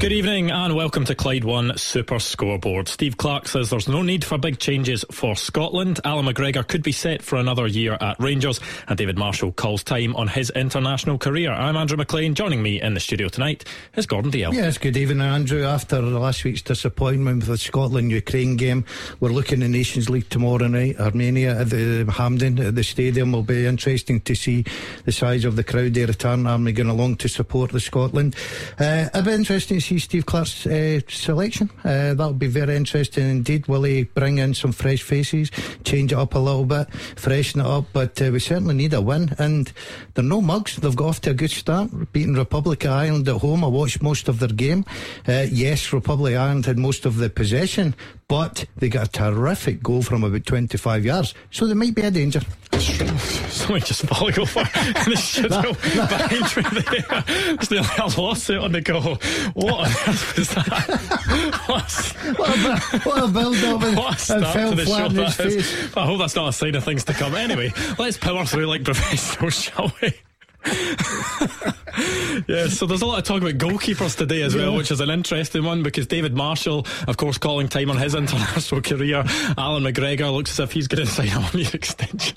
Good evening and welcome to Clyde One Super Scoreboard. Steve Clarke says there's no need for big changes for Scotland. Allan McGregor could be set for another year at Rangers, and David Marshall calls time on his international career. I'm Andrew McLean. Joining me in the studio tonight is Gordon Dalziel. Yes, good evening, Andrew. After last week's disappointment with the Scotland Ukraine game, we're looking at Nations League tomorrow night. Armenia at the Hampden at the stadium will be interesting to see the size of the crowd they return. Army going along to support the Scotland. Uh, it'll be interesting see Steve Clarke's uh, selection. Uh, that'll be very interesting indeed. Will he bring in some fresh faces, change it up a little bit, freshen it up? But uh, we certainly need a win. And they're no mugs. They've got off to a good start, beating Republic of Ireland at home. I watched most of their game. Uh, yes, Republic of Ireland had most of the possession, but they got a terrific goal from about 25 yards. So there might be a danger. Something just falling over in the studio behind me there. There's nearly a lawsuit on the go. What on earth was that? What's, what a, what a build up and, what a start fell to flat show in his face. I hope that's not a sign of things to come. Anyway, let's power through like professionals, shall we? yeah, so there's a lot of talk about goalkeepers today as well, Yeah. which is an interesting one because David Marshall, of course, calling time on his international career. Allan McGregor looks as if he's going to sign a one-year extension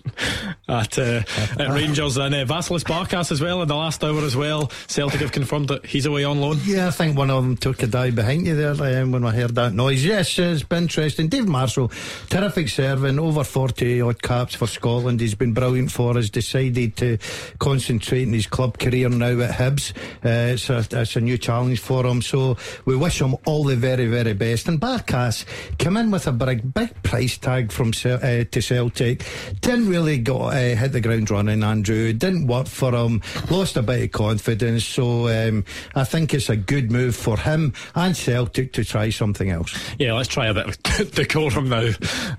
at, uh, at Rangers, and uh, Vasilis Barkas as well in the last hour as well. Celtic have confirmed that he's away on loan. Yeah, I think one of them took a dive behind you there um, when I heard that noise. Yes, it's been interesting. David Marshall, terrific serving, over 40 odd caps for Scotland. He's been brilliant for us. Decided to concentrate his club career now at Hibs. Uh, it's, a, it's a new challenge for him. So we wish him all the very, very best. And Barkas came in with a big, big price tag from uh, to Celtic. Didn't really go uh, hit the ground running, Andrew. Didn't work for him. Lost a bit of confidence. So um, I think it's a good move for him and Celtic to try something else. Yeah, let's try a bit of decorum now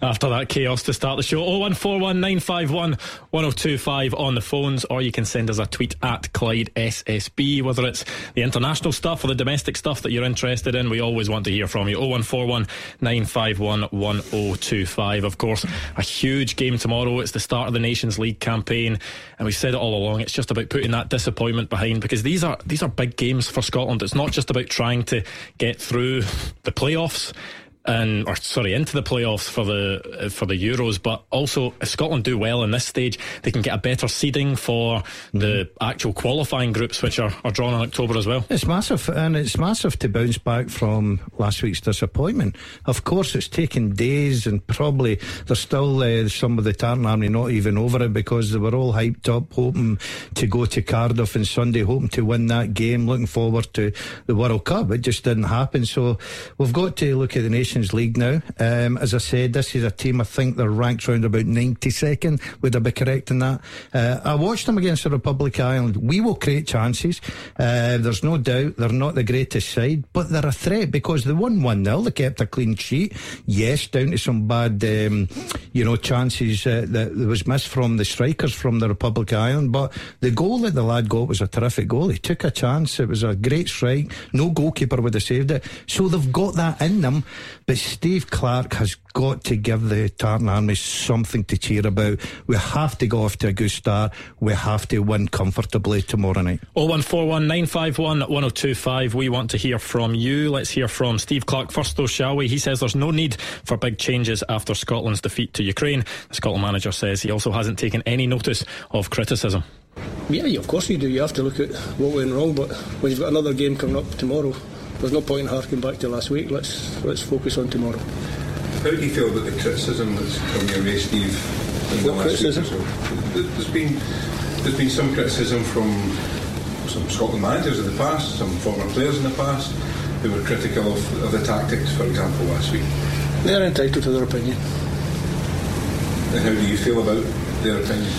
after that chaos to start the show. 0141 951 1025 on the phones, or you can send us a tweet at Clyde SSB, whether it's the international stuff or the domestic stuff that you're interested in. We always want to hear from you. 0141 951 1025. Of course, a huge game tomorrow. It's the start of the Nations League campaign, and we've said it all along. It's just about putting that disappointment behind because these are these are big games for Scotland. It's not just about trying to get through the playoffs and or sorry into the playoffs for the for the Euros, but also if Scotland do well in this stage, they can get a better seeding for the actual qualifying groups, which are, are drawn in October as well. It's massive, and it's massive to bounce back from last week's disappointment. Of course, it's taken days, and probably there's still uh, some of the Tartan Army not even over it because they were all hyped up, hoping to go to Cardiff on Sunday, hoping to win that game, looking forward to the World Cup. It just didn't happen. So we've got to look at the Nations League now. Um, as I said, this is a team I think they're ranked around about 92nd. Would I be correct in that? Uh, I watched them against the Republic of Ireland. We will create chances. Uh, there's no doubt they're not the greatest side, but they're a threat because they won 1 0. They kept a clean sheet. Yes, down to some bad, um, you know, chances uh, that was missed from the strikers from the Republic of Ireland. But the goal that the lad got was a terrific goal. He took a chance. It was a great strike. No goalkeeper would have saved it. So they've got that in them. But Steve Clarke has got to give the Tartan Army something to cheer about. We have to go off to a good start. We have to win comfortably tomorrow night. 0141 951 1025. We want to hear from you. Let's hear from Steve Clarke first, though, shall we? He says there's no need for big changes after Scotland's defeat to Ukraine. The Scotland manager says he also hasn't taken any notice of criticism. Yeah, of course you do. You have to look at what went wrong. But when you've got another game coming up tomorrow, there's no point in harking back to last week. Let's let's focus on tomorrow. How do you feel about the criticism that's come your way, Steve? What last week or criticism? so? There's been there's been some criticism from some Scotland managers in the past, some former players in the past, who were critical of, of the tactics, for example, last week. They're entitled to their opinion. And how do you feel about their opinion?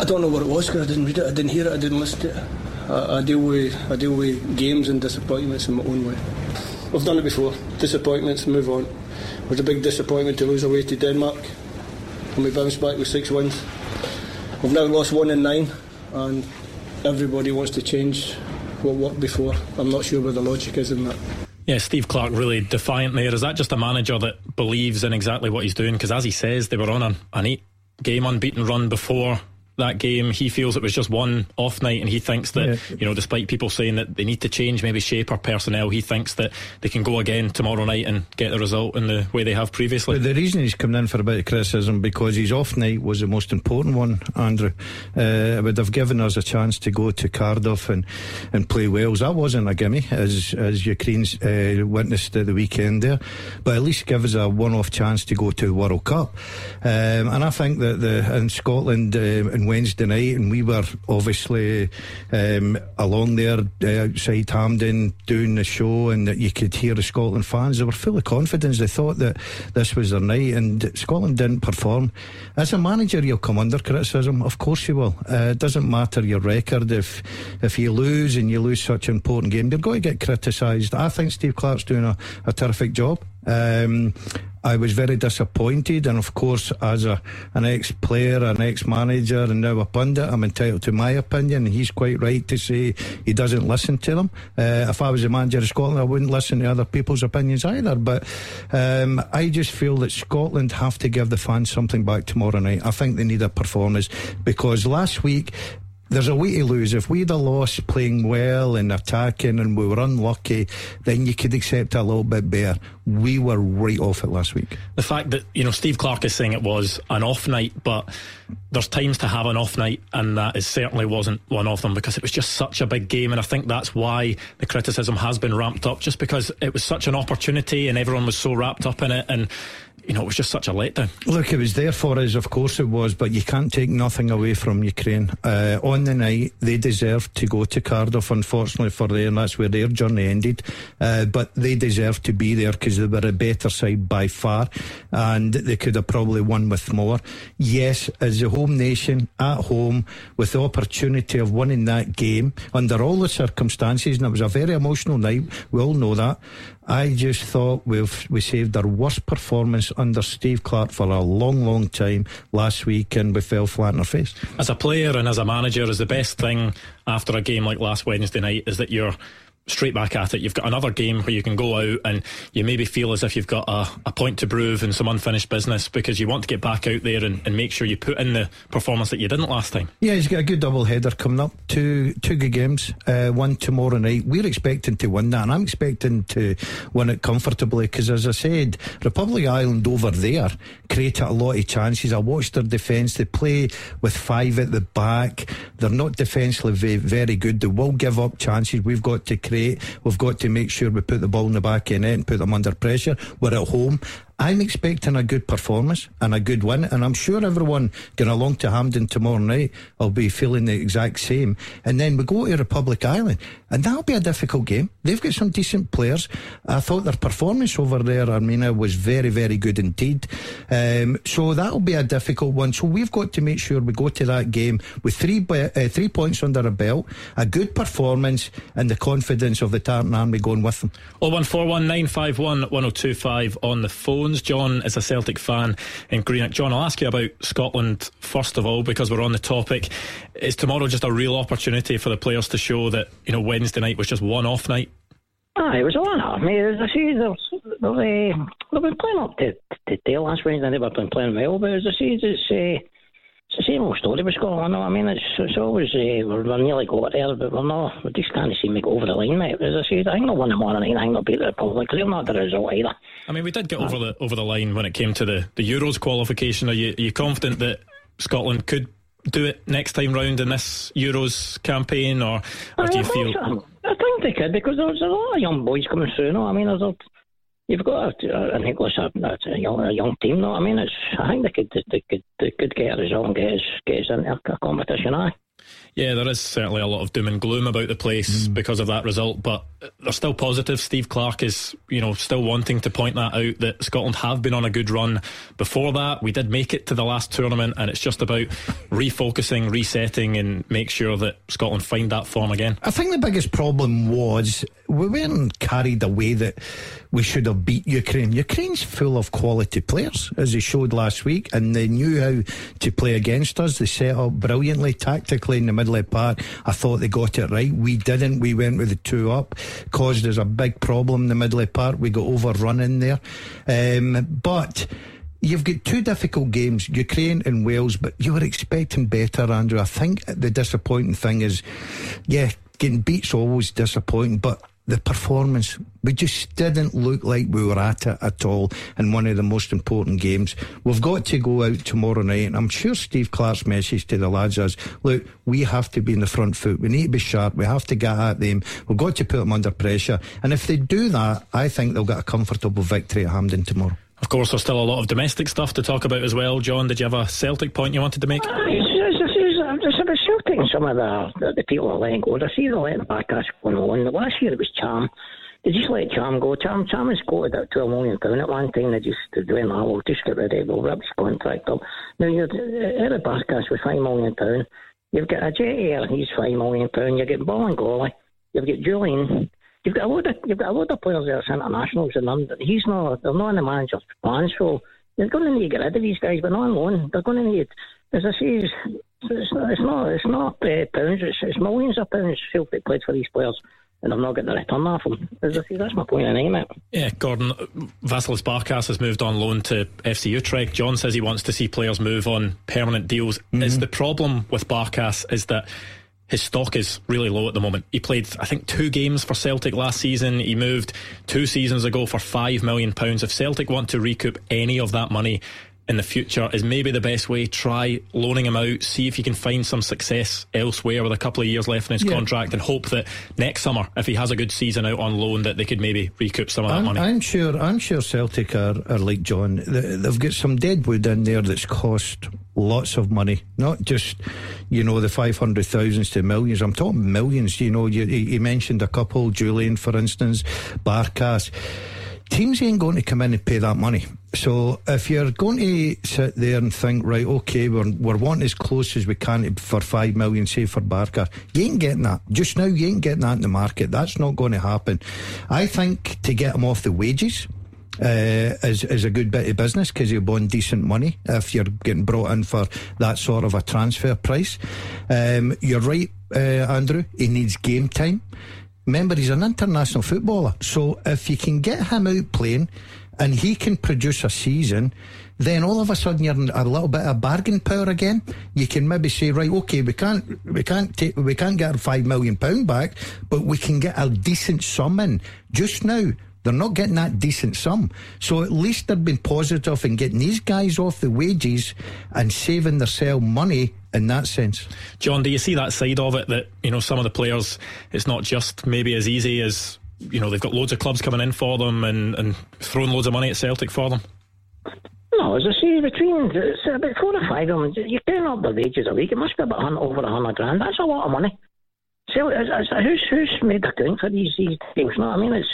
I don't know what it was because I didn't read it, I didn't hear it, I didn't listen to it. I, deal with I deal with games and disappointments in my own way. We've done it before. Disappointments, move on. It was a big disappointment to lose away to Denmark, and we bounced back with six wins. We've now lost one in nine, and everybody wants to change what worked before. I'm not sure where the logic is in that. Yeah, Steve Clarke really defiant there. Is that just a manager that believes in exactly what he's doing? Because as he says, they were on an eight game unbeaten run before that game. He feels it was just one off night, and he thinks that yeah. you know, despite people saying that they need to change maybe shape or personnel, he thinks that they can go again tomorrow night and get the result in the way they have previously. But the reason he's coming in for a bit of criticism because his off night was the most important one. Andrew uh, would have given us a chance to go to Cardiff and and play Wales. That wasn't a gimme, as as Ukraine's uh, witnessed at the weekend there, but at least give us a one-off chance to go to the World Cup. Um, and I think that the in Scotland uh, and Wednesday night, and we were obviously um, along there uh, outside Hampden doing the show, and that you could hear the Scotland fans. They were full of confidence. They thought that this was their night, and Scotland didn't perform. As a manager, you'll come under criticism. Of course, you will. Uh, it doesn't matter your record. If if you lose and you lose such an important game, you're going to get criticised. I think Steve Clarke's doing a, a terrific job. Um, I was very disappointed, and of course, as a an ex player, an ex manager, and now a pundit, I'm entitled to my opinion. He's quite right to say he doesn't listen to them. Uh, if I was a manager of Scotland, I wouldn't listen to other people's opinions either. But um, I just feel that Scotland have to give the fans something back tomorrow night. I think they need a performance because last week there's a way to lose. If we'd have lost playing well and attacking and we were unlucky, then you could accept a little bit better. We were right off it last week. The fact that, you know, Steve Clarke is saying it was an off night, but there's times to have an off night, and that is certainly wasn't one of them because it was just such a big game. And I think that's why the criticism has been ramped up, just because it was such an opportunity and everyone was so wrapped up in it. And you know, it was just such a letdown. Look, it was there for us, of course it was, but you can't take nothing away from Ukraine. Uh, on the night, they deserved to go to Cardiff, unfortunately for them, that's where their journey ended. Uh, but they deserved to be there because they were a better side by far, and they could have probably won with more. Yes, as a home nation, at home, with the opportunity of winning that game, under all the circumstances, and it was a very emotional night, we all know that. I just thought we've we saved our worst performance under Steve Clarke for a long, long time last week, and we fell flat on our face. As a player and as a manager, is the best thing after a game like last Wednesday night is that you're straight back at it. You've got another game where you can go out and you maybe feel as if you've got a, a point to prove and some unfinished business because you want to get back out there and, and, make sure you put in the performance that you didn't last time. Yeah, he's got a good double header coming up. Two two good games. Uh, one tomorrow night. We're expecting to win that, and I'm expecting to win it comfortably because, as I said, Republic Island over there created a lot of chances. I watched their defence. They play with five at the back. They're not defensively very good. They will give up chances. We've got to create We've got to make sure we put the ball in the back of the net and put them under pressure. We're at home. I'm expecting a good performance and a good win, and I'm sure everyone going along to Hampden tomorrow night will be feeling the exact same. And then we go to Republic Island, and that'll be a difficult game. They've got some decent players. I thought their performance over there, Armenia, was very, very good indeed. Um, so that'll be a difficult one. So we've got to make sure we go to that game with three uh, three points under a belt, a good performance, and the confidence of the Tartan Army going with them. Oh one four one nine five one one zero oh two five on the phone. John is a Celtic fan in Greenock. John, I'll ask you about Scotland first of all because we're on the topic. Is tomorrow just a real opportunity for the players to show that you know Wednesday night was just one off night? Aye, it was a one off. I mean, as I say, they've, they've, they've been playing up to, to, to last Wednesday. They've been playing well, but as I say, it's. Uh, it's the same old story with Scotland. I mean, it's, it's always uh, we're, we're nearly got there, but we're not. We just can't seem to go over the line, mate. As I said, I think they'll win tomorrow night. I think they'll beat the Republic. They're not the result either. I mean, we did get over the over the line when it came to the, the Euros qualification. Are you are you confident that Scotland could do it next time round in this Euros campaign, or, or do you feel? So. I think they could because there's a lot of young boys coming through. No, I mean, there's a you've got a, an English a, a, young, a young team. No, I mean, it's I think they could they could they could get a result and get us, get us into a competition. Aye. Yeah, there is certainly a lot of doom and gloom about the place mm. because of that result, but they're still positive. Steve Clarke is, you know, still wanting to point that out that Scotland have been on a good run before that. We did make it to the last tournament, and it's just about refocusing, resetting, and make sure that Scotland find that form again. I think the biggest problem was we weren't carried away that we should have beat Ukraine. Ukraine's full of quality players, as they showed last week, and they knew how to play against us. They set up brilliantly tactically in the middle of the park. I thought they got it right. We didn't. We went with the two up, caused us a big problem in the middle of the park. We got overrun in there. Um, but You've got two difficult games, Ukraine and Wales, but you were expecting better, Andrew. I think the disappointing thing is, yeah, getting beat's always disappointing, but the performance, we just didn't look like we were at it at all in one of the most important games. We've got to go out tomorrow night, and I'm sure Steve Clarke's message to the lads is look, we have to be in the front foot. We need to be sharp. We have to get at them. We've got to put them under pressure. And if they do that, I think they'll get a comfortable victory at Hampden tomorrow. Of course, there's still a lot of domestic stuff to talk about as well. John, did you have a Celtic point you wanted to make? It's, about some of the, the, the people are letting go. I see they're letting Barkas go on. The last year it was Charm. They just let Charm go. Charm Charm has quoted at twelve million pound at one time. They just they went, oh, we'll just get rid of it. We'll rip his contract up. Now you're Eric Barkas with five million pound. You've got Ajeti, he's five million pound. You've got Bolingoli. You've got Jullien. You've got a lot of you've got a lot of players there, internationals, and. He's not. They're not in the manager's plan, so they're going to need to get rid of these guys, but not on loan. They're going to need, as I say, it's, it's not it's not, it's not uh, pounds. It's, it's millions of pounds Celtic played for these players and I'm not getting the return off them. That's my point in name it. Yeah, Gordon, Vasilis Barkas has moved on loan to FC Utrecht. John says he wants to see players move on permanent deals. Mm-hmm. Is the problem with Barkas is that his stock is really low at the moment. He played, I think, two games for Celtic last season. He moved two seasons ago for five million pounds. If Celtic want to recoup any of that money, in the future is maybe the best way. Try loaning him out, see if you can find some success elsewhere with a couple of years left in his yeah. contract, and hope that next summer, if he has a good season out on loan, that they could maybe recoup some of that I'm, money. I'm sure. I'm sure Celtic are, are like John. They've got some dead wood in there that's cost lots of money, not just you know the five hundred thousands to millions. I'm talking millions. You know, you, you mentioned a couple, Jullien, for instance, Barkas teams ain't going to come in and pay that money. So if you're going to sit there and think, right, okay, we're, we're wanting as close as we can for five million, say for Barker, you ain't getting that. Just now, you ain't getting that in the market. That's not going to happen. I think to get him off the wages. Uh, is is a good bit of business because you're on decent money if you're getting brought in for that sort of a transfer price. Um, you're right, uh, Andrew. He needs game time. Remember, he's an international footballer. So if you can get him out playing and he can produce a season, then all of a sudden you're in a little bit of bargain power again. You can maybe say, right, okay, we can't, we can't take, we can't get our five million pound back, but we can get a decent sum in. Just now, they're not getting that decent sum. So at least they've been positive in getting these guys off the wages and saving themselves money in that sense. John, do you see that side of it that, you know, some of the players, it's not just maybe as easy as, you know, they've got loads of clubs coming in for them and, and throwing loads of money at Celtic for them? No, as I say, between it's about four or five of them, you're getting up the wages a week. It must be about over a hundred grand. That's a lot of money. So, as, as, who's who's made the account for these these things? No, I mean it's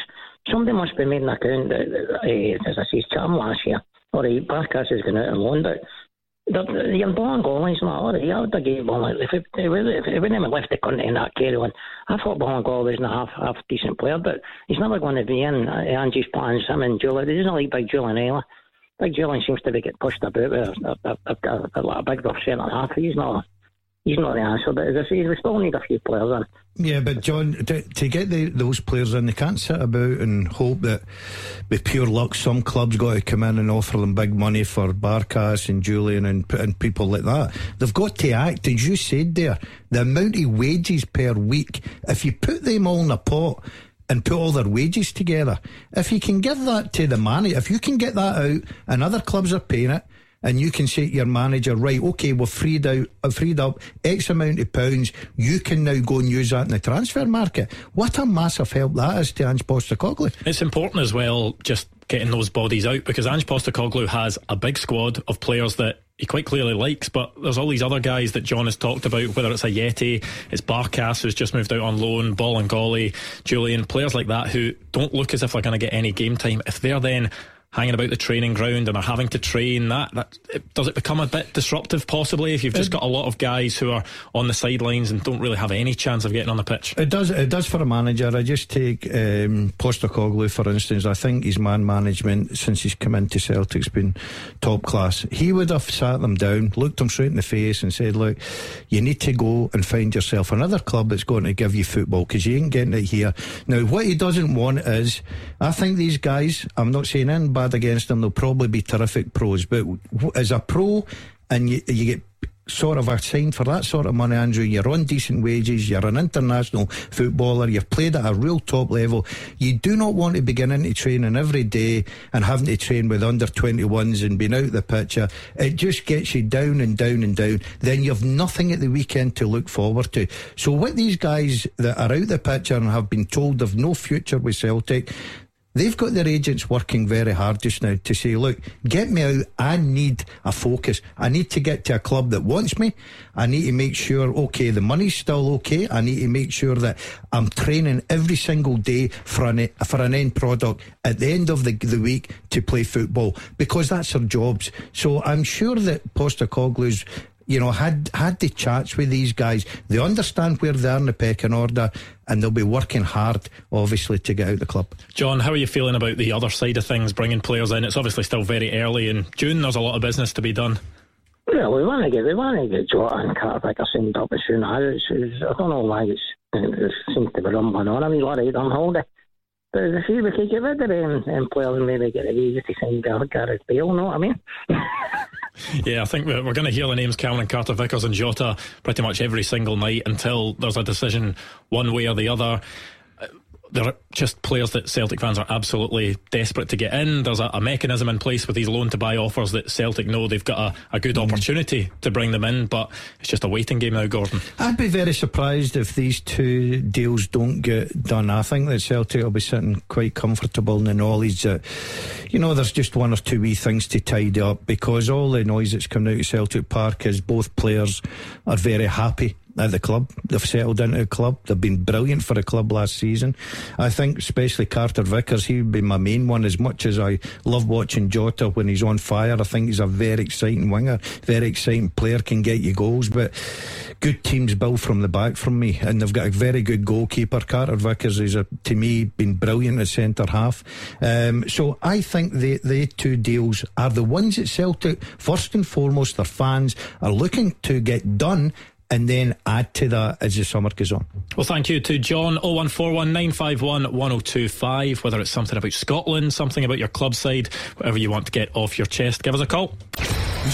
somebody must be made an account. Uh, as I say, Charm last year, or the Barkas is going out and loan, but the, young born goalies not all right. I would have gave Bolingoli if if it, if it wouldn't left the country in that carry on. I thought Bolingoli was a half half decent player, but he's never going to be in uh, Ange's plans. Him and Jullien, he doesn't like Big Jullien either. Big Jullien seems to be getting pushed about with a, a, a, a, a, a big rough centre half. He's not he's not the answer. But as I say, we still need a few players in. Yeah, but John, to, to get the, those players in, they can't sit about and hope that with pure luck, some clubs got to come in and offer them big money for Barkas and Jullien and, and people like that. They've got to act. As you said there, the amount of wages per week, if you put them all in a pot, and put all their wages together. If you can give that to the money, if you can get that out and other clubs are paying it, and you can say to your manager, right, okay, we've freed out, uh, freed up X amount of pounds. You can now go and use that in the transfer market. What a massive help that is to Ange Postecoglou. It's important as well, just getting those bodies out because Ange Postecoglou has a big squad of players that he quite clearly likes, but there's all these other guys that John has talked about, whether it's Ajeti, it's Barkas who's just moved out on loan, Bolingoli, Jullien, players like that who don't look as if they're going to get any game time. If they're then hanging about the training ground and are having to train that, that it, does it become a bit disruptive possibly if you've just got a lot of guys who are on the sidelines and don't really have any chance of getting on the pitch? It does it does for a manager. I just take um, Postecoglou for instance. I think his man management since he's come into Celtic's been top class. He would have sat them down looked them straight in the face and said look you need to go and find yourself another club that's going to give you football because you ain't getting it here. Now what he doesn't want is I think these guys I'm not saying in but bad against them, they'll probably be terrific pros. But as a pro, and you, you get sort of assigned for that sort of money, Andrew. You're on decent wages, you're an international footballer, you've played at a real top level. You do not want to be into training every day and having to train with under 21s and being out the picture. It just gets you down and down and down. Then you've nothing at the weekend to look forward to. So, what these guys that are out the picture and have been told they've no future with Celtic, They've got their agents working very hard just now to say, look, get me out. I need a focus. I need to get to a club that wants me. I need to make sure, okay, the money's still okay. I need to make sure that I'm training every single day for an, for an end product at the end of the, the week to play football because that's their jobs. So I'm sure that Postecoglou's you know, had had the chats with these guys. They understand where they are in the pecking order, and they'll be working hard, obviously, to get out the club. John, how are you feeling about the other side of things, bringing players in? It's obviously still very early in June. There's a lot of business to be done. Well, we want to get we want to get Jota and Carter signed up as soon as it's, it's, I don't know why it's, it seems to be rumbling on. I mean, all right on holiday. But if we could get rid of them, them players and maybe get a visa to sign Gareth Bale, know what I mean? yeah, I think we're, going to hear the names Cameron Carter Vickers and Jota pretty much every single night until there's a decision one way or the other there are just players that Celtic fans are absolutely desperate to get in. There's a, a mechanism in place with these loan to buy offers that Celtic know they've got a, a good mm. opportunity to bring them in, but it's just a waiting game now, Gordon. I'd be very surprised if these two deals don't get done. I think that Celtic will be sitting quite comfortable in the knowledge that, you know, there's just one or two wee things to tidy up because all the noise that's coming out of Celtic Park is both players are very happy at the club. They've settled into the club. They've been brilliant for the club last season. I think, especially Carter Vickers, he would be my main one. As much as I love watching Jota when he's on fire, I think he's a very exciting winger, very exciting player, can get you goals. But good teams build from the back from me, and they've got a very good goalkeeper. Carter Vickers is, a, to me, been brilliant at centre half. Um, so I think the the two deals are the ones that Celtic, first and foremost, their fans are looking to get done and then add to that as the summer goes on. Well, thank you to John 01419511025. Whether it's something about Scotland, something about your club side, whatever you want to get off your chest, give us a call.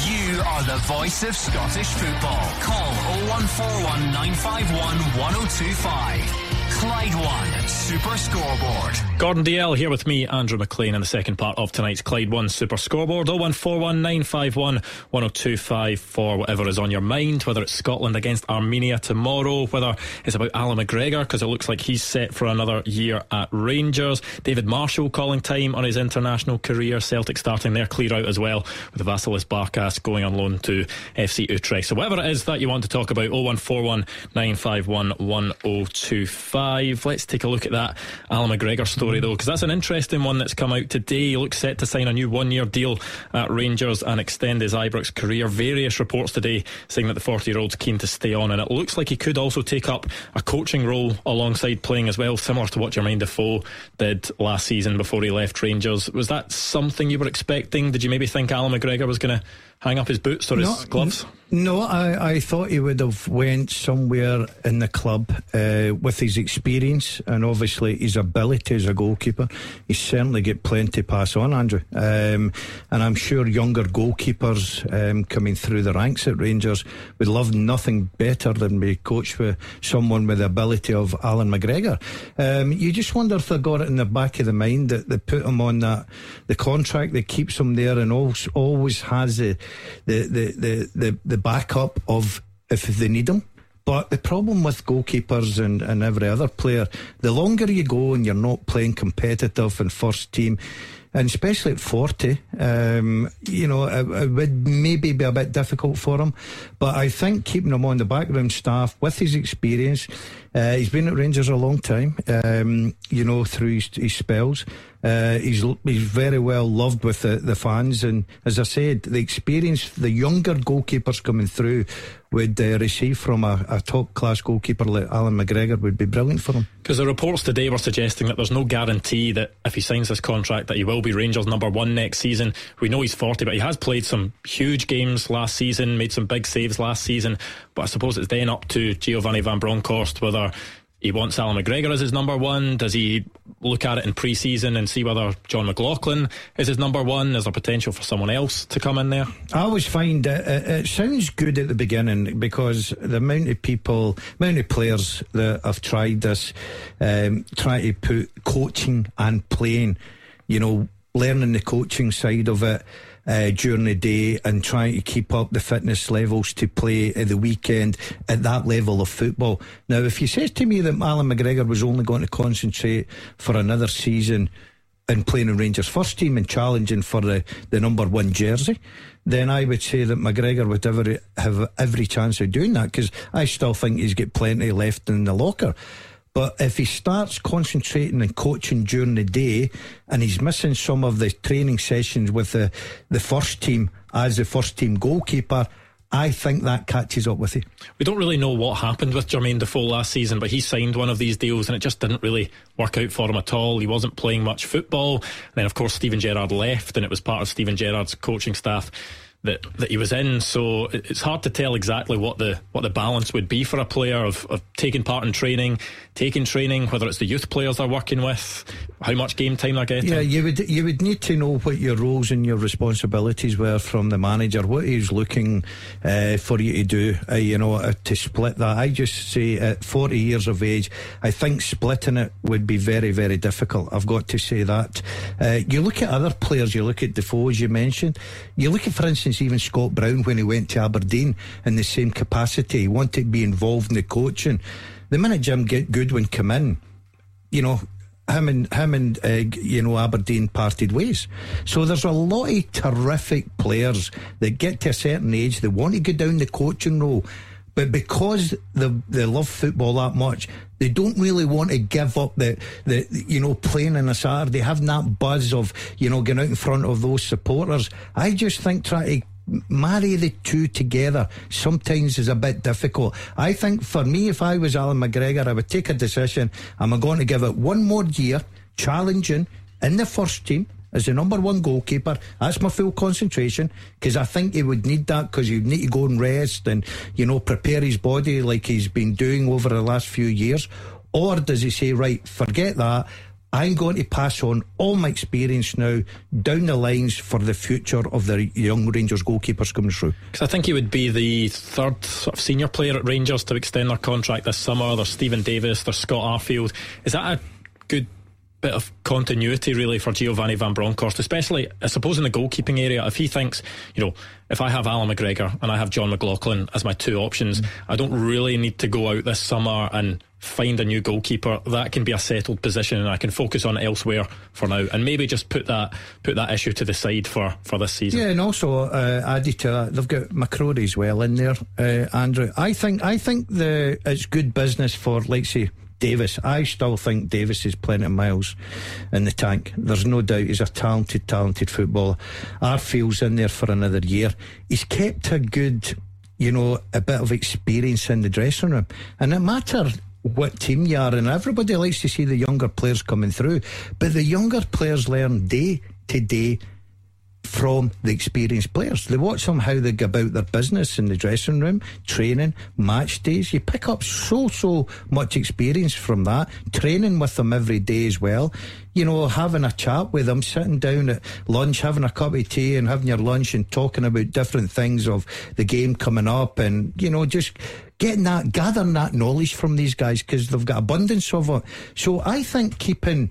You are the voice of Scottish football. Call 01419511025. Clyde One Super Scoreboard. Gordon Dalziel here with me, Andrew McLean, in the second part of tonight's Clyde One Super Scoreboard. 01419511025 for whatever is on your mind, whether it's Scotland against Armenia tomorrow, whether it's about Allan McGregor, because it looks like he's set for another year at Rangers. David Marshall calling time on his international career. Celtic starting their clear out as well, with Vasilis Barkas going on loan to FC Utrecht. So whatever it is that you want to talk about, 01419511025 five. Let's take a look at that Allan McGregor story, mm-hmm. though, because that's an interesting one that's come out today. He looks set to sign a new one year deal at Rangers and extend his Ibrox career. Various reports today saying that the 40 year old's keen to stay on, and it looks like he could also take up a coaching role alongside playing as well, similar to what Jermaine Defoe did last season before he left Rangers. Was that something you were expecting? Did you maybe think Allan McGregor was going to hang up his boots or no, his gloves? No, I, I thought he would have went somewhere in the club uh, with his experience and obviously his ability as a goalkeeper. He certainly get plenty pass on, Andrew. Um, and I'm sure younger goalkeepers um, coming through the ranks at Rangers would love nothing better than be coached with someone with the ability of Allan McGregor. Um, you just wonder if they got it in the back of the mind that they put him on that the contract that keeps him there and always, always has the the the the, the, the backup of if they need them. But the problem with goalkeepers and, and every other player, the longer you go and you're not playing competitive and first team, and especially at 40, um, you know, it, it, would maybe be a bit difficult for him. But I think keeping him on the background staff with his experience, uh, he's been at Rangers a long time, um, you know, through his, his spells. Uh, he's he's very well loved with the, the fans, and as I said, the experience the younger goalkeepers coming through would uh, receive from a, a top class goalkeeper like Allan McGregor would be brilliant for him. Because the reports today were suggesting that there's no guarantee that if he signs this contract that he will be Rangers number one next season. We know he's 40, but he has played some huge games last season, made some big saves last season. But I suppose it's then up to Giovanni Van Bronckhorst whether he wants Allan McGregor as his number one. Does he look at it in pre season and see whether Jon McLaughlin is his number one? Is there potential for someone else to come in there? I always find it, it sounds good at the beginning because the amount of people, amount of players that have tried this, um, try to put coaching and playing, you know, learning the coaching side of it uh, during the day and trying to keep up the fitness levels to play at the weekend at that level of football. Now, if you says to me that Allan McGregor was only going to concentrate for another season in playing in Rangers first team and challenging for the, the number one jersey, then I would say that McGregor would ever have every chance of doing that because I still think he's got plenty left in the locker. But if he starts concentrating and coaching during the day and he's missing some of the training sessions with the, the first team as the first team goalkeeper, I think that catches up with you. We don't really know what happened with Jermaine Defoe last season, but he signed one of these deals and it just didn't really work out for him at all. He wasn't playing much football. And then, of course, Steven Gerrard left and it was part of Steven Gerrard's coaching staff that that he was in. So it's hard to tell exactly what the what the balance would be for a player of, of taking part in training, taking training, whether it's the youth players they're working with, how much game time they're getting. Yeah, you would you would need to know what your roles and your responsibilities were from the manager, what he's looking uh, for you to do. Uh, you know, uh, to split that. I just say at 40 years of age, I think splitting it would be very very difficult. I've got to say that. Uh, you look at other players. You look at Defoe as you mentioned. You look at, for instance instance, even Scott Brown when he went to Aberdeen in the same capacity, he wanted to be involved in the coaching. The minute Jim Goodwin come in, you know, him and him and uh, you know Aberdeen parted ways. So there's a lot of terrific players that get to a certain age, they want to go down the coaching role. But because they, they love football that much, they don't really want to give up the, the you know playing in a Saturday, having that buzz of you know getting out in front of those supporters. I just think trying to marry the two together sometimes is a bit difficult. I think for me, if I was Allan McGregor, I would take a decision. Am I going to give it one more year, challenging in the first team? As the number one goalkeeper. That's my full concentration because I think he would need that because he'd need to go and rest and, you know, prepare his body like he's been doing over the last few years. Or does he say, right, forget that? I'm going to pass on all my experience now down the lines for the future of the young Rangers goalkeepers coming through. Because I think he would be the third sort of senior player at Rangers to extend their contract this summer. There's Steven Davis, there's Scott Arfield. Is that a good bit of continuity really for Giovanni Van Bronckhorst, especially I suppose in the goalkeeping area. If he thinks, you know, if I have Allan McGregor and I have Jon McLaughlin as my two options, mm. I don't really need to go out this summer and find a new goalkeeper. That can be a settled position, and I can focus on elsewhere for now, and maybe just put that put that issue to the side for, for this season. Yeah, and also uh, added to that, they've got McCrorie as well in there, uh, Andrew. I think I think the it's good business for, like say Davis. I still think Davis is plenty of miles in the tank. There's no doubt he's a talented, talented footballer. Arfield's in there for another year. He's kept a good, you know, a bit of experience in the dressing room. And it matter what team you are, and everybody likes to see the younger players coming through, but the younger players learn day to day from the experienced players. They watch them how they go about their business in the dressing room, training, match days. You pick up so, so much experience from that. Training with them every day as well. You know, having a chat with them, sitting down at lunch, having a cup of tea and having your lunch and talking about different things of the game coming up and, you know, just getting that, gathering that knowledge from these guys because they've got abundance of it. So I think keeping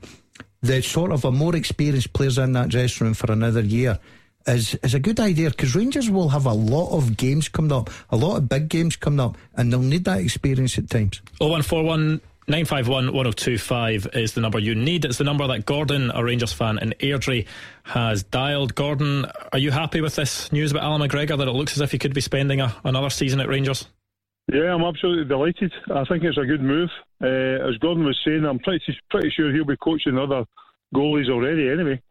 the sort of a more experienced players in that dressing room for another year is is a good idea because Rangers will have a lot of games coming up, a lot of big games coming up, and they'll need that experience at times. Oh one four one 951 1025 is the number you need. It's the number that Gordon, a Rangers fan in Airdrie, has dialed. Gordon, are you happy with this news about Allan McGregor that it looks as if he could be spending a, another season at Rangers? Yeah, I'm absolutely delighted. I think it's a good move. Uh, as Gordon was saying, I'm pretty pretty sure he'll be coaching other goalies already anyway.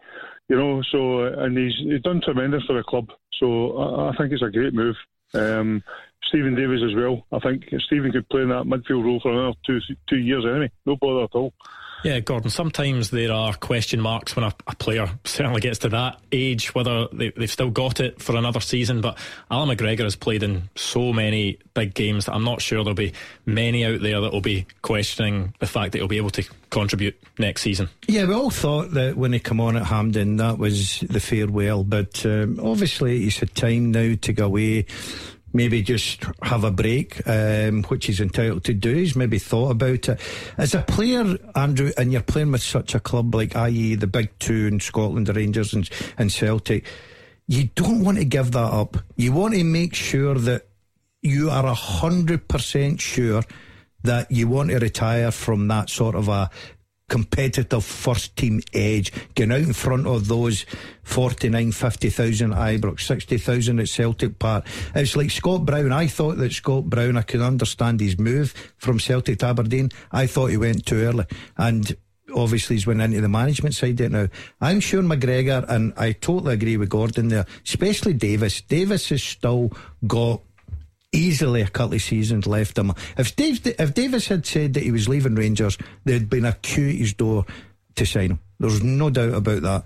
You know, so uh, and he's he's done tremendous for the club. So I, I think it's a great move. Um, Steven Davis as well. I think Steven could play in that midfield role for another two two years anyway. No bother at all. Yeah, Gordon, sometimes there are question marks when a, a player certainly gets to that age, whether they, have still got it for another season. But Allan McGregor has played in so many big games that I'm not sure there'll be many out there that will be questioning the fact that he'll be able to contribute next season. Yeah, we all thought that when he came on at Hampden, that was the farewell. But um, obviously, he's had time now to go away maybe just have a break, um, which he's entitled to do. He's maybe thought about it. As a player, Andrew, and you're playing with such a club like IE, the big two in Scotland, the Rangers and, and Celtic, you don't want to give that up. You want to make sure that you are a hundred percent sure that you want to retire from that sort of a competitive first team edge, getting out in front of those 49, 50,000 at Ibrox, 60,000 at Celtic Park. It's like Scott Brown. I thought that Scott Brown, I could understand his move from Celtic to Aberdeen. I thought he went too early. And obviously he's went into the management side now. I'm sure McGregor, and I totally agree with Gordon there, especially Davis. Davis has still got easily a couple of seasons left him. If Dave, if Davis had said that he was leaving Rangers, there'd been a queue at his door to sign him. There's no doubt about that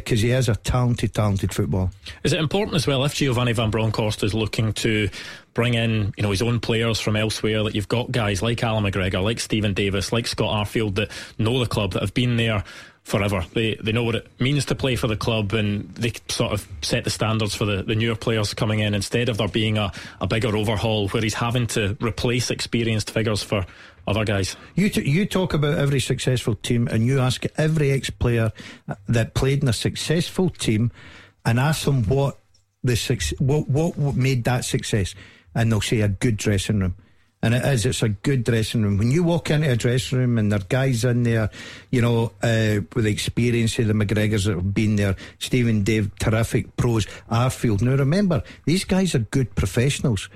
because uh, he is a talented, talented footballer. Is it important as well if Giovanni Van Bronckhorst is looking to bring in, you know, his own players from elsewhere that you've got guys like Allan McGregor, like Steven Davis, like Scott Arfield that know the club that have been there forever. They they know what it means to play for the club and they sort of set the standards for the, the newer players coming in instead of there being a, a bigger overhaul where he's having to replace experienced figures for other guys. You t- you talk about every successful team and you ask every ex player that played in a successful team and ask them what the what what made that success and they'll say a good dressing room and it is. It's a good dressing room. When you walk into a dressing room and there are guys in there, you know, uh, with the experience of the McGregors that have been there, Steven Dave, terrific pros, Arfield. Now remember, these guys are good professionals.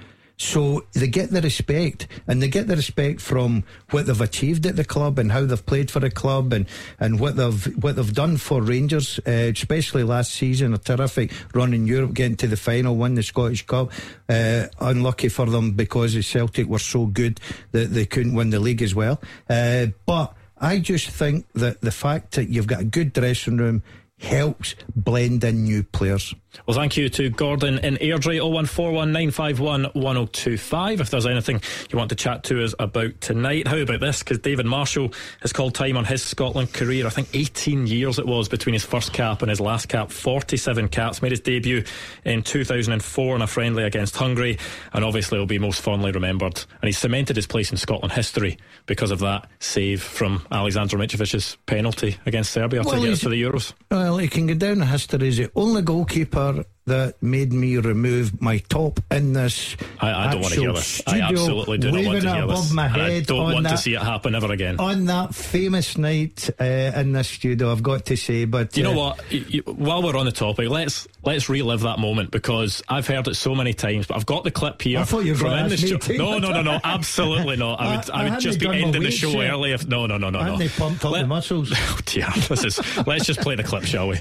So they get the respect, and they get the respect from what they've achieved at the club and how they've played for the club and, and what they've what they've done for Rangers, uh, especially last season. A terrific run in Europe, getting to the final, win the Scottish Cup. Uh, unlucky for them because the Celtic were so good that they couldn't win the league as well. Uh, but I just think that the fact that you've got a good dressing room helps blend in new players. Well, thank you to Gordon in Airdrie 01419511025. If there's anything you want to chat to us about tonight, how about this? Because David Marshall has called time on his Scotland career. I think 18 years it was between his first cap and his last cap. 47 caps. Made his debut in 2004 in a friendly against Hungary, and obviously will be most fondly remembered. And he's cemented his place in Scotland history because of that save from Alexander Mitrovic's penalty against Serbia well, to get us to the Euros. Well, he can go down in history as the only goalkeeper that made me remove my top in this. I, I don't want to hear this. I absolutely do not want to hear this. My head I don't want that, to see it happen ever again. On that famous night uh, in the studio, I've got to say. But you uh, know what? You, you, while we're on the topic, let's let's relive that moment because I've heard it so many times. But I've got the clip here. I thought you were from in the show. No, no, no, no, absolutely not. I would I, I would just be ending the show early if no, no, no, no, no. They pumped up Let, the muscles. Oh dear, this is. let's just play the clip, shall we?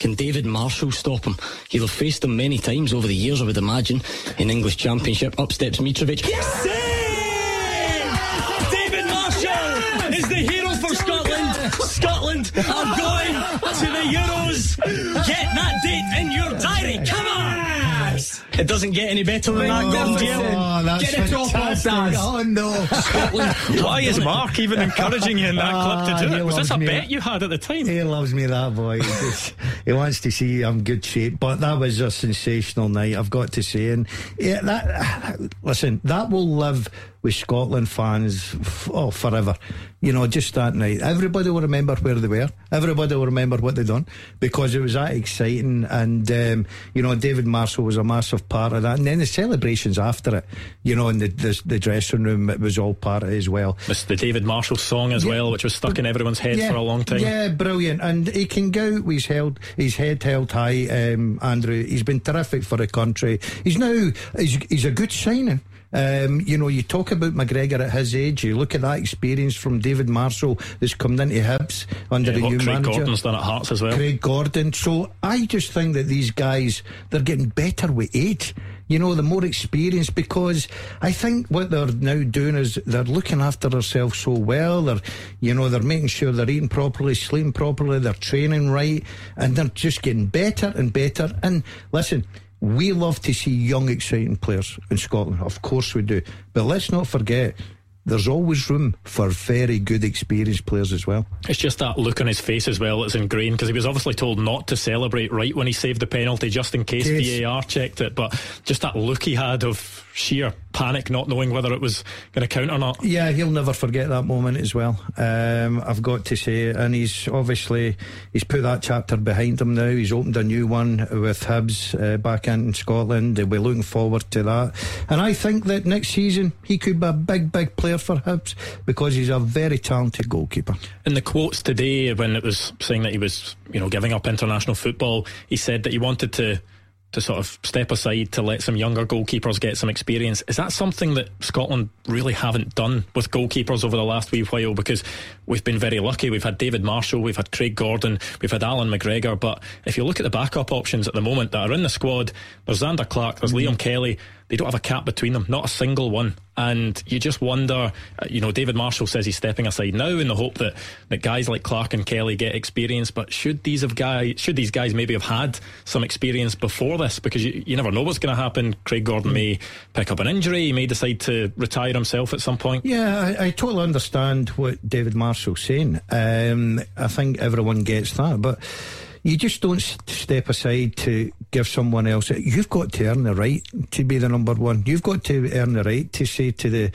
Can David Marshall stop him? He'll have faced him many times over the years, I would imagine. In English Championship, up steps Mitrovic. Yes! David Marshall is the hero for Scotland. Scotland are going to the Euros. Get that date in your diary. Come on! It doesn't get any better than that, Gordon Oh, that's get it off off, Oh, no. Scotland. Why is Mark even encouraging you in that clip to do ah, it? Was this a bet you had at the time? He loves me, that boy. He, just, he wants to see I'm good shape. But that was a sensational night, I've got to say. And yeah, that, listen, that will live with Scotland fans, oh, forever. You know, just that night. Everybody will remember where they were. Everybody will remember what they done because it was that exciting. And, um, you know, David Marshall was a massive part of that. And then the celebrations after it, you know, in the, the, the dressing room, it was all part of it as well. It's the David Marshall song as yeah, well, which was stuck in everyone's head yeah, for a long time. Yeah, brilliant. And he can go with his, held, his head held high, um, Andrew. He's been terrific for the country. He's now, he's, he's a good signing. Um, you know, you talk about McGregor at his age. You look at that experience from David Marshall that's come into Hibs under yeah, the new Craig manager. Gordon's done at Hearts as well. Craig Gordon. So I just think that these guys they're getting better with age. You know, the more experience because I think what they're now doing is they're looking after themselves so well. They're, you know, they're making sure they're eating properly, sleeping properly, they're training right, and they're just getting better and better. And listen, we love to see young, exciting players in Scotland. Of course we do. But let's not forget, there's always room for very good, experienced players as well. It's just that look on his face as well that's ingrained because he was obviously told not to celebrate right when he saved the penalty just in case, case. VAR checked it. But just that look he had of sheer panic, not knowing whether it was going to count or not. Yeah, he'll never forget that moment as well. Um, I've got to say, and he's obviously he's put that chapter behind him now. He's opened a new one with Hibs uh, back in Scotland. We're looking forward to that, and I think that next season he could be a big, big player for Hibs because he's a very talented goalkeeper. In the quotes today, when it was saying that he was, you know, giving up international football, he said that he wanted to to sort of step aside to let some younger goalkeepers get some experience. Is that something that Scotland really haven't done with goalkeepers over the last wee while? Because we've been very lucky. We've had David Marshall, we've had Craig Gordon, we've had Allan McGregor. But if you look at the backup options at the moment that are in the squad, there's Zander Clark, there's mm-hmm. Liam Kelly. They don't have a cap between them, not a single one. And you just wonder, uh, you know, David Marshall says he's stepping aside now in the hope that, that guys like Clark and Kelly get experience. But should these have guys, should these guys maybe have had some experience before this? Because you, you never know what's going to happen. Craig Gordon may pick up an injury. He may decide to retire himself at some point. Yeah, I, I totally understand what David Marshall's saying. Um, I think everyone gets that, but you just don't step aside to give someone else. You've got to earn the right to be the number one. You've got to earn the right to say to the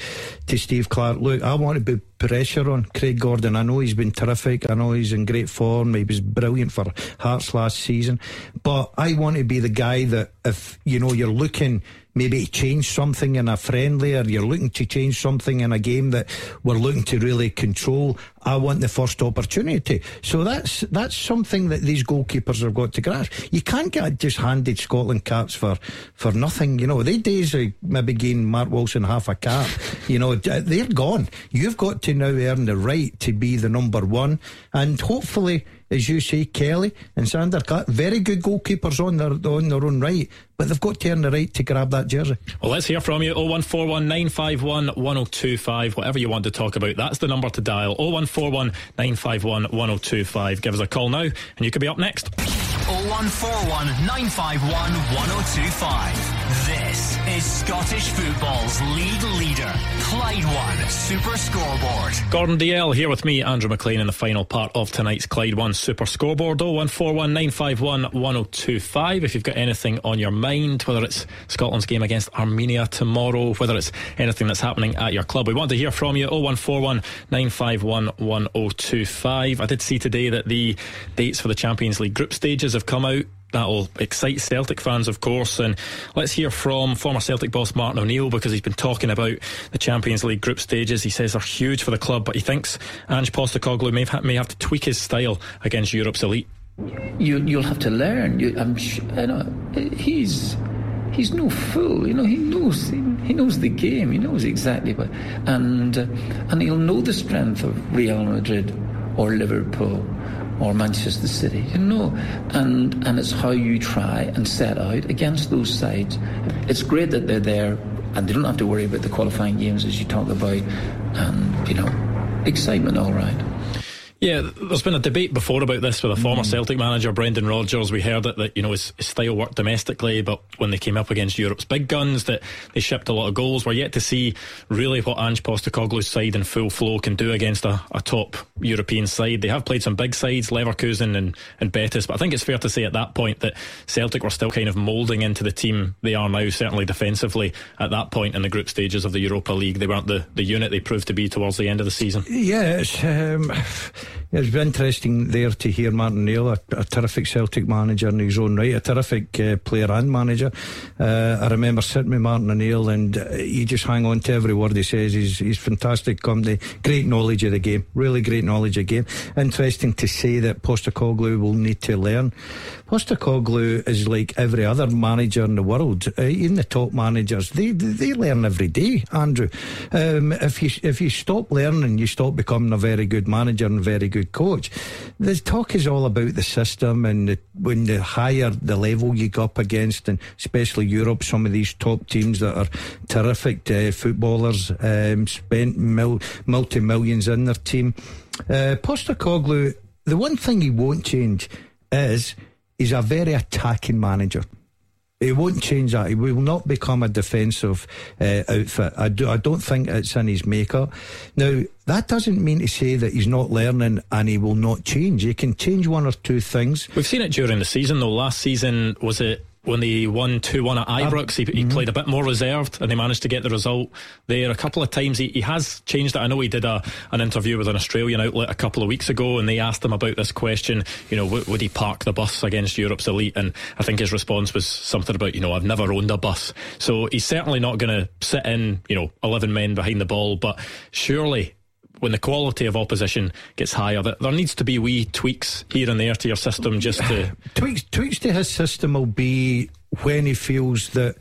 to Steve Clarke, look, I want to be pressure on Craig Gordon. I know he's been terrific. I know he's in great form. He was brilliant for Hearts last season. But I want to be the guy that if you know you're looking maybe change something in a friendly or you're looking to change something in a game that we're looking to really control, I want the first opportunity. So that's that's something that these goalkeepers have got to grasp. You can't get just handed Scotland caps for for nothing. You know, they days of maybe giving Mark Wilson half a cap, you know, uh, they're gone. You've got to now earn the right to be the number one, and hopefully as you say, Kelly and Zander Clark, very good goalkeepers on their on their own right, but they've got to earn the right to grab that jersey. Well, let's hear from you. 0141 951 1025. Whatever you want to talk about, that's the number to dial. 0141 951 1025. Give us a call now, and you could be up next. 0141 951 1025. This is Scottish football's league leader, Clyde One Super Scoreboard. Gordon Dalziel here with me, Andrew McLean, in the final part of tonight's Clyde One Super Scoreboard. 0141 951 1025. If you've got anything on your mind, whether it's Scotland's game against Armenia tomorrow, whether it's anything that's happening at your club, we want to hear from you. 0141 951 1025. I did see today that the dates for the Champions League group stages have come out. That'll excite Celtic fans, of course. And let's hear from former Celtic boss Martin O'Neill because he's been talking about the Champions League group stages. He says they're huge for the club, but he thinks Ange Postecoglou may have, may have to tweak his style against Europe's elite. You, you'll have to learn. You, I'm, know, he's he's no fool. You know, he knows he, he knows the game. He knows exactly what, and uh, and he'll know the strength of Real Madrid or Liverpool or Manchester City, you know, and and it's how you try and set out against those sides. It's great that they're there, and they don't have to worry about the qualifying games as you talk about, and you know, excitement, all right. Yeah, there's been a debate before about this with a former mm. Celtic manager, Brendan Rodgers. We heard it that you know his, his, style worked domestically, but when they came up against Europe's big guns, that they shipped a lot of goals. We're yet to see really what Ange Postecoglou's side in full flow can do against a, a top European side. They have played some big sides, Leverkusen and, and Betis, but I think it's fair to say at that point that Celtic were still kind of moulding into the team they are now. Certainly defensively at that point in the group stages of the Europa League, they weren't the, the unit they proved to be towards the end of the season. Yeah, it's. Um it's been interesting there to hear Martin Neil, a, a terrific Celtic manager in his own right, a terrific uh, player and manager. Uh, I remember sitting with Martin O'Neill and uh, you just hang on to every word he says. He's, he's fantastic company, great knowledge of the game, really great knowledge of the game. Interesting to say that Postecoglou will need to learn. Postecoglou is like every other manager in the world, uh, even the top managers. They they learn every day, Andrew. Um, if you if you stop learning, you stop becoming a very good manager and very good coach. The talk is all about the system and the, when the higher the level you go up against, and especially Europe, some of these top teams that are terrific uh, footballers, um, spent mil- multi millions in their team. Uh, Postecoglou, the one thing he won't change is He's a very attacking manager. He won't change that. He will not become a defensive uh, outfit. I, do, I don't think it's in his makeup. Now, that doesn't mean to say that he's not learning and he will not change. He can change one or two things. We've seen it during the season, though. Last season, was it when they won 2 1 at Ibrox, he, he mm-hmm. played a bit more reserved and they managed to get the result there. A couple of times he, he has changed it. I know he did a, an interview with an Australian outlet a couple of weeks ago and they asked him about this question, you know, w- would he park the bus against Europe's elite? And I think his response was something about, you know, I've never owned a bus. So he's certainly not going to sit in, you know, 11 men behind the ball, but surely when the quality of opposition gets higher, that there needs to be wee tweaks here and there to your system just to tweaks. Tweaks to his system will be when he feels that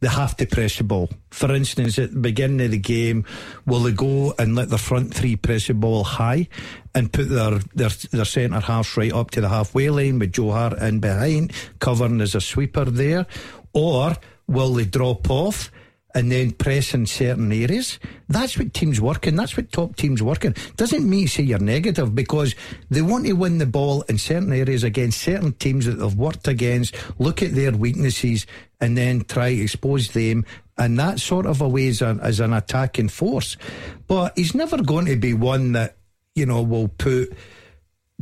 they have to press the ball. For instance, at the beginning of the game, will they go and let the front three press the ball high and put their their, their centre halves right up to the halfway line with Joe Hart in behind, covering as a sweeper there, or will they drop off? And then press in certain areas. That's what teams work in. That's what top teams work in. Doesn't mean say you're negative because they want to win the ball in certain areas against certain teams that they've worked against, look at their weaknesses and then try to expose them. And that sort of a way a, as an attacking force. But he's never going to be one that, you know, will put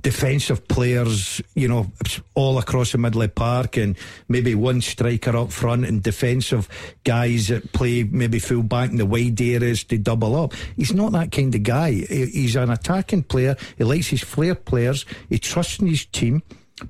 defensive players, you know, all across the middle of park, and maybe one striker up front, and defensive guys that play maybe full back in the wide areas to double up. He's not that kind of guy. He's an attacking player. He likes his flair players. He trusts in his team.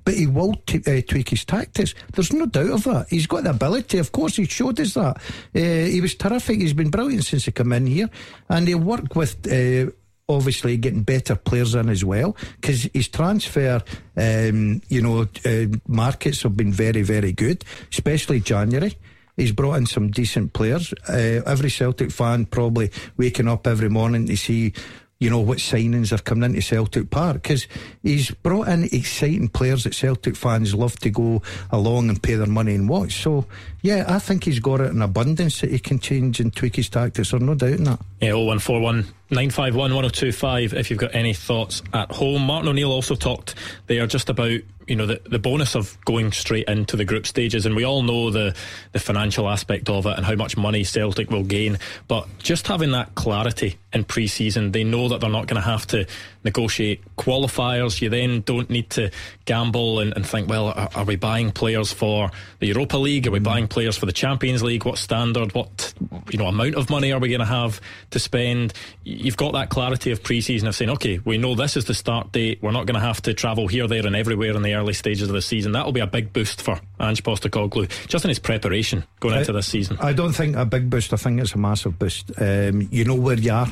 But he will t- uh, tweak his tactics. There's no doubt of that. He's got the ability. Of course, he showed us that. Uh, he was terrific. He's been brilliant since he came in here, and he worked with uh, obviously getting better players in as well because his transfer, um, you know, uh, markets have been very, very good, especially January. He's brought in some decent players. Uh, every Celtic fan probably waking up every morning to see you know, what signings have coming into Celtic Park because he's brought in exciting players that Celtic fans love to go along and pay their money and watch. So, yeah, I think he's got it in abundance that he can change and tweak his tactics. There's no doubt in that. Yeah, 0141 951 1025 if you've got any thoughts at home. Martin O'Neill also talked there just about you know the, the bonus of going straight into the group stages and we all know the the financial aspect of it and how much money Celtic will gain but just having that clarity in pre-season they know that they're not going to have to negotiate qualifiers you then don't need to gamble and, and think well are, are, we buying players for the Europa League are we buying players for the Champions League what standard what you know amount of money are we going to have to spend you've got that clarity of pre-season of saying okay we know this is the start date we're not going to have to travel here there and everywhere in the early stages of the season. That'll be a big boost for Ange Postecoglou, just in his preparation going I, into this season. I don't think a big boost. I think it's a massive boost. Um, you know where you are.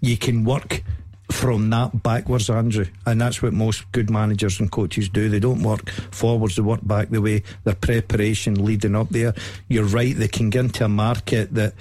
You can work from that backwards, Andrew. And that's what most good managers and coaches do. They don't work forwards, they work back the way their preparation leading up there. You're right, they can get into a market that,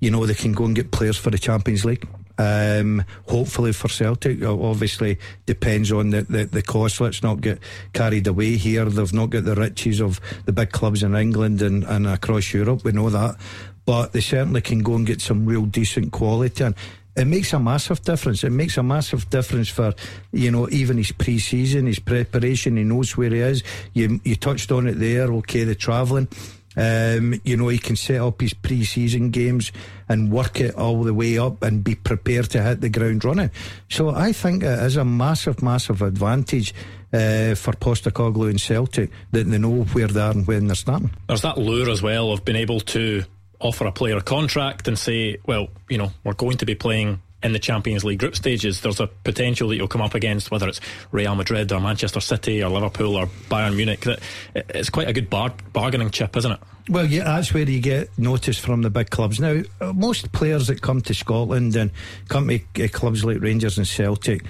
you know, they can go and get players for the Champions League. Um, hopefully for Celtic, obviously depends on the, the, the, cost. Let's not get carried away here. They've not got the riches of the big clubs in England and, and across Europe. We know that, but they certainly can go and get some real decent quality. And it makes a massive difference. It makes a massive difference for you know even his pre-season, his preparation. He knows where he is. You you touched on it there. Okay, the travelling. Um, you know, he can set up his pre season games and work it all the way up and be prepared to hit the ground running. So I think it is a massive, massive advantage uh, for Postecoglou and Celtic that they know where they are and when they're starting. There's that lure as well of being able to offer a player a contract and say, well, you know, we're going to be playing in the Champions League group stages, there's a potential that you'll come up against, whether it's Real Madrid or Manchester City or Liverpool or Bayern Munich. That it's quite a good bar- bargaining chip, isn't it? Well, yeah, that's where you get notice from the big clubs. Now, uh, most players that come to Scotland and come to clubs like Rangers and Celtic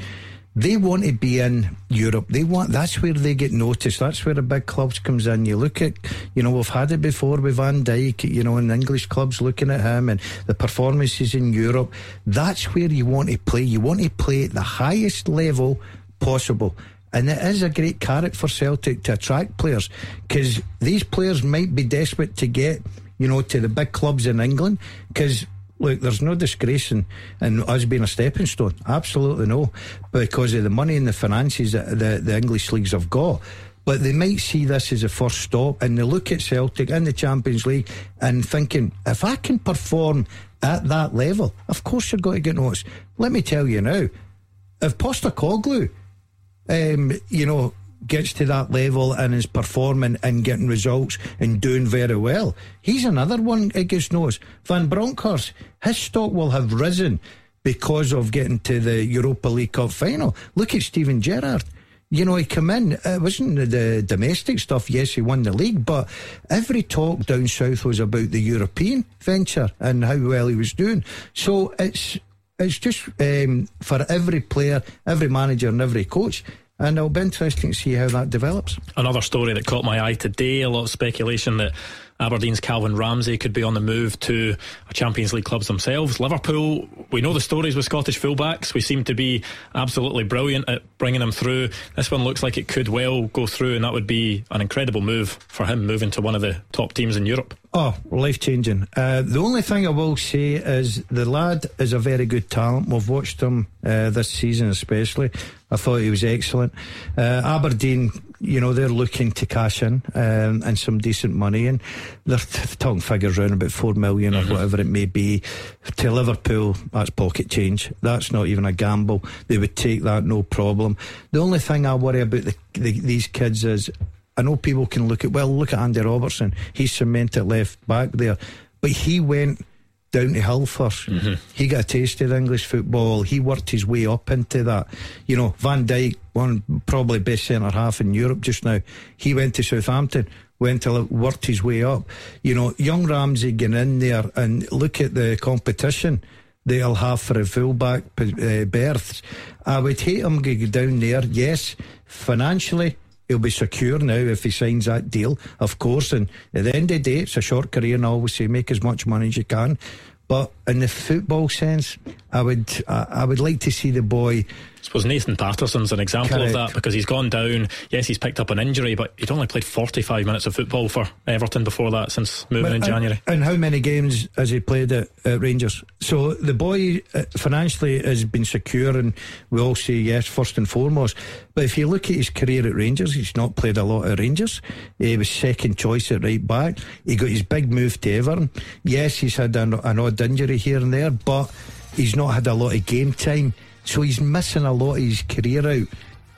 they want to be in Europe. They want that's where they get noticed. That's where the big clubs comes in. You look at, you know, we've had it before with Van Dijk. You know, in English clubs looking at him and the performances in Europe. That's where you want to play. You want to play at the highest level possible. And it is a great carrot for Celtic to attract players because these players might be desperate to get, you know, to the big clubs in England because look, there's no disgrace in, in us being a stepping stone. Absolutely no, because of the money and the finances that the, the English leagues have got. But they might see this as a first stop and they look at Celtic in the Champions League and thinking, if I can perform at that level, of course you're going to get noticed. Let me tell you now, if Postecoglou, um, you know, gets to that level and is performing and getting results and doing very well. He's another one that gets noticed. Van Bronckhorst, his stock will have risen because of getting to the Europa League Cup final. Look at Steven Gerrard. You know, he came in, it wasn't the domestic stuff. Yes, he won the league, but every talk down south was about the European venture and how well he was doing. So it's it's just um, for every player, every manager, and every coach and it'll be interesting to see how that develops. Another story that caught my eye today a lot of speculation that Aberdeen's Calvin Ramsey could be on the move to Champions League clubs themselves. Liverpool, we know the stories with Scottish fullbacks. We seem to be absolutely brilliant at bringing them through. This one looks like it could well go through, and that would be an incredible move for him moving to one of the top teams in Europe. Oh, life changing. Uh, the only thing I will say is the lad is a very good talent. We've watched him uh, this season, especially. I thought he was excellent. Uh, Aberdeen, you know, they're looking to cash in um, and some decent money, and they're talking figures around about four million or mm-hmm. whatever it may be. To Liverpool, that's pocket change. That's not even a gamble. They would take that no problem. The only thing I worry about the, the, these kids is I know people can look at, well, look at Andy Robertson. He's cemented left back there. But he went down to Hull 1st mm-hmm. He got a taste of English football. He worked his way up into that. You know, Van Dijk, one probably best centre half in Europe just now. He went to Southampton, went to worked his way up. You know, young Ramsey getting in there and look at the competition they'll have for a fullback uh, berths. I would hate him to go down there. Yes, financially he'll be secure now if he signs that deal, of course. And at the end of the day, it's a short career, and I always say make as much money as you can. But in the football sense, I would I, I would like to see the boy I suppose Nathan Patterson's an example Correct. of that because he's gone down. Yes, he's picked up an injury, but he'd only played 45 minutes of football for Everton before that since moving but, in January. And how many games has he played at, at Rangers? So the boy uh, financially has been secure, and we all say yes, first and foremost. But if you look at his career at Rangers, he's not played a lot at Rangers. He was second choice at right back. He got his big move to Everton. Yes, he's had an, an odd injury here and there, but he's not had a lot of game time. So he's missing a lot of his career out.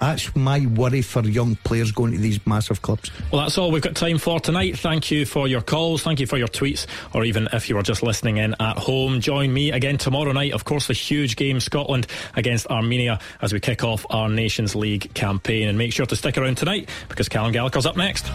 That's my worry for young players going to these massive clubs. Well, that's all we've got time for tonight. Thank you for your calls. Thank you for your tweets, or even if you were just listening in at home. Join me again tomorrow night. Of course, the huge game Scotland against Armenia as we kick off our Nations League campaign. And make sure to stick around tonight because Callum Gallagher's up next.